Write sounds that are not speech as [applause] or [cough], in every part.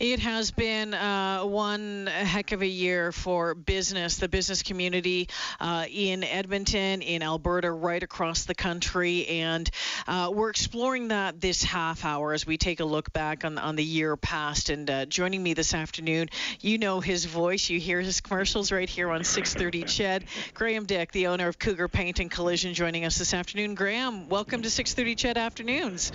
It has been uh, one heck of a year for business, the business community uh, in Edmonton, in Alberta, right across the country. And uh, we're exploring that this half hour as we take a look back on, on the year past. And uh, joining me this afternoon, you know his voice. You hear his commercials right here on 630 CHED. Graham Dick, the owner of Cougar Paint and Collision, joining us this afternoon. Graham, welcome to 630 CHED Afternoons.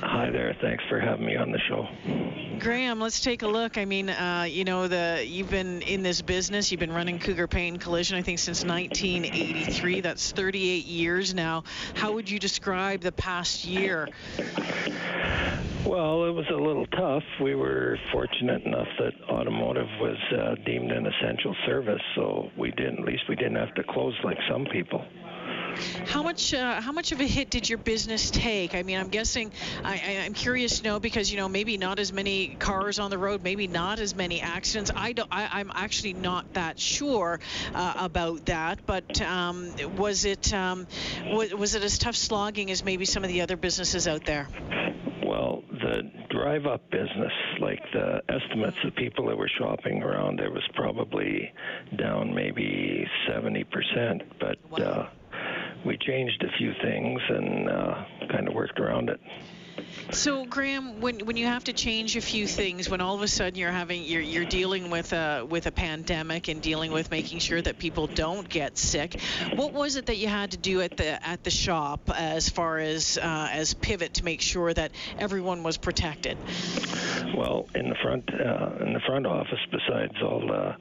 Hi there. Thanks for having me on the show. Graham, let's take a look. I mean, uh, you know, the you've been in this business. You've been running Cougar Paint Collision, I think, since 1983. That's 38 years now. How would you describe the past year? Well, it was a little tough. We were fortunate enough that automotive was uh, deemed an essential service, so we didn't. At least we didn't have to close like some people. How much uh, how much of a hit did your business take? I mean, I'm guessing I, am curious to know because you know maybe not as many cars on the road, maybe not as many accidents. I don't. I, am actually not that sure uh, about that. But um, was it um, was, was it as tough slogging as maybe some of the other businesses out there? Well, the drive up business, like the estimates of people that were shopping around, there was probably down maybe 70%. But wow. uh, changed a few things and uh, kind of worked around it. So Graham, when when you have to change a few things, when all of a sudden you're having you're you're dealing with a with a pandemic and dealing with making sure that people don't get sick, what was it that you had to do at the at the shop as far as uh, as pivot to make sure that everyone was protected? Well, in the front uh, in the front office, besides all the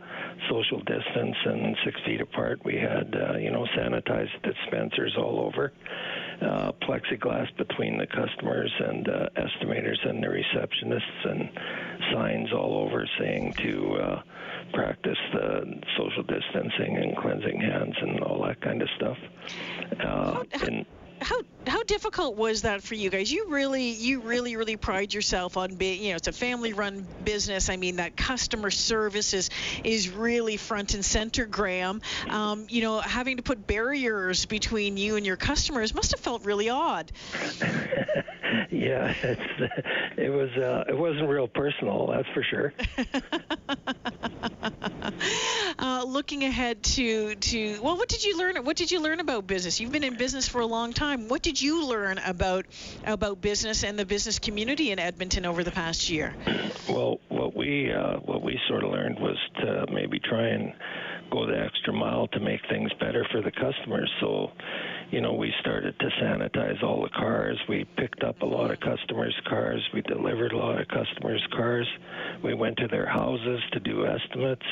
social distance and six feet apart, we had uh, you know sanitized dispensers all over uh, plexiglass between the customers and uh, estimators and the receptionists, and signs all over saying to uh, practice the social distancing and cleansing hands and all that kind of stuff. Uh, and how how difficult was that for you guys? You really you really really pride yourself on being you know it's a family run business. I mean that customer service is is really front and center. Graham, um, you know having to put barriers between you and your customers must have felt really odd. [laughs] yeah, it's, [laughs] it was uh, it wasn't real personal, that's for sure. [laughs] looking ahead to to well, what did you learn? What did you learn about business? You've been in business for a long time. What did you learn about about business and the business community in Edmonton over the past year? Well, what we uh, what we sort of learned was to maybe try and go the extra mile to make things better for the customers. So, you know, we started to sanitize all the cars. We picked up a lot of customers' cars. We delivered a lot of customers' cars. We went to their houses to do estimates.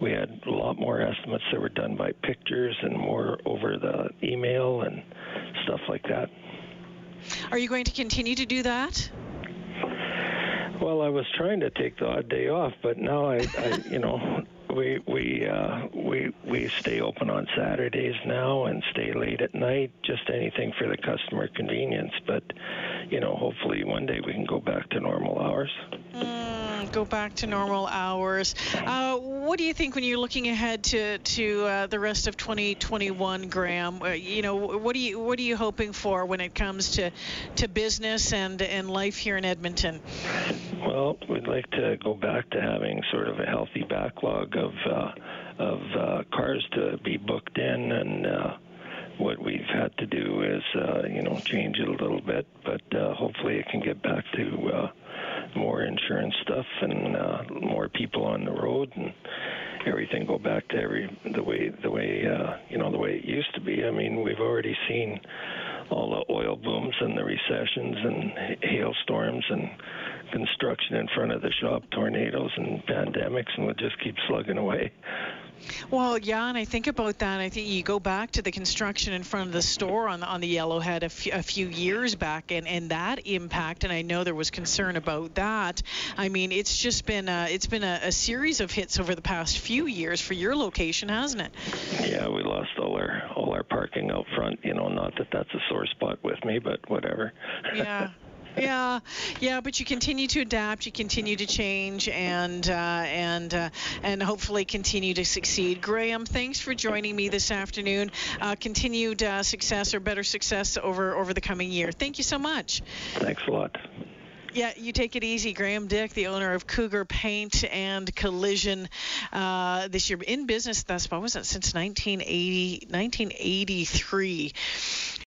We had a lot more estimates that were done by pictures and more over the email and stuff like that. Are you going to continue to do that? Well, I was trying to take the odd day off, but now I, I you know, we we uh, we we stay open on Saturdays now and stay late at night. Just anything for the customer convenience. But you know, hopefully one day we can go back to normal hours. Mm, go back to normal hours. Uh, what do you think when you're looking ahead to to uh, the rest of 2021, Graham? Uh, you know, what are you what are you hoping for when it comes to to business and and life here in Edmonton? Well, we'd like to go back to having sort of a healthy backlog of uh, of uh, cars to be booked in, and uh, what we've had to do is uh, you know change it a little bit, but uh, hopefully it can get back to uh, more insurance stuff and uh, more people on the road and everything go back to every the way the way uh, you know the way it used to be. I mean, we've already seen all the oil booms and the recessions and hailstorms and construction in front of the shop, tornadoes and pandemics, and we'll just keep slugging away. Well, yeah, and I think about that. I think you go back to the construction in front of the store on the, on the Yellowhead a, f- a few years back, and, and that impact. And I know there was concern about that. I mean, it's just been a, it's been a, a series of hits over the past few years for your location, hasn't it? Yeah, we lost all our all our parking out front. You know, not that that's a sore spot with me, but whatever. Yeah. [laughs] yeah, yeah, but you continue to adapt, you continue to change, and uh, and uh, and hopefully continue to succeed. Graham, thanks for joining me this afternoon. Uh, continued uh, success or better success over over the coming year. Thank you so much. Thanks a lot. Yeah, you take it easy. Graham Dick, the owner of Cougar Paint and Collision, uh, this year in business thus far, was it since 1980, 1983.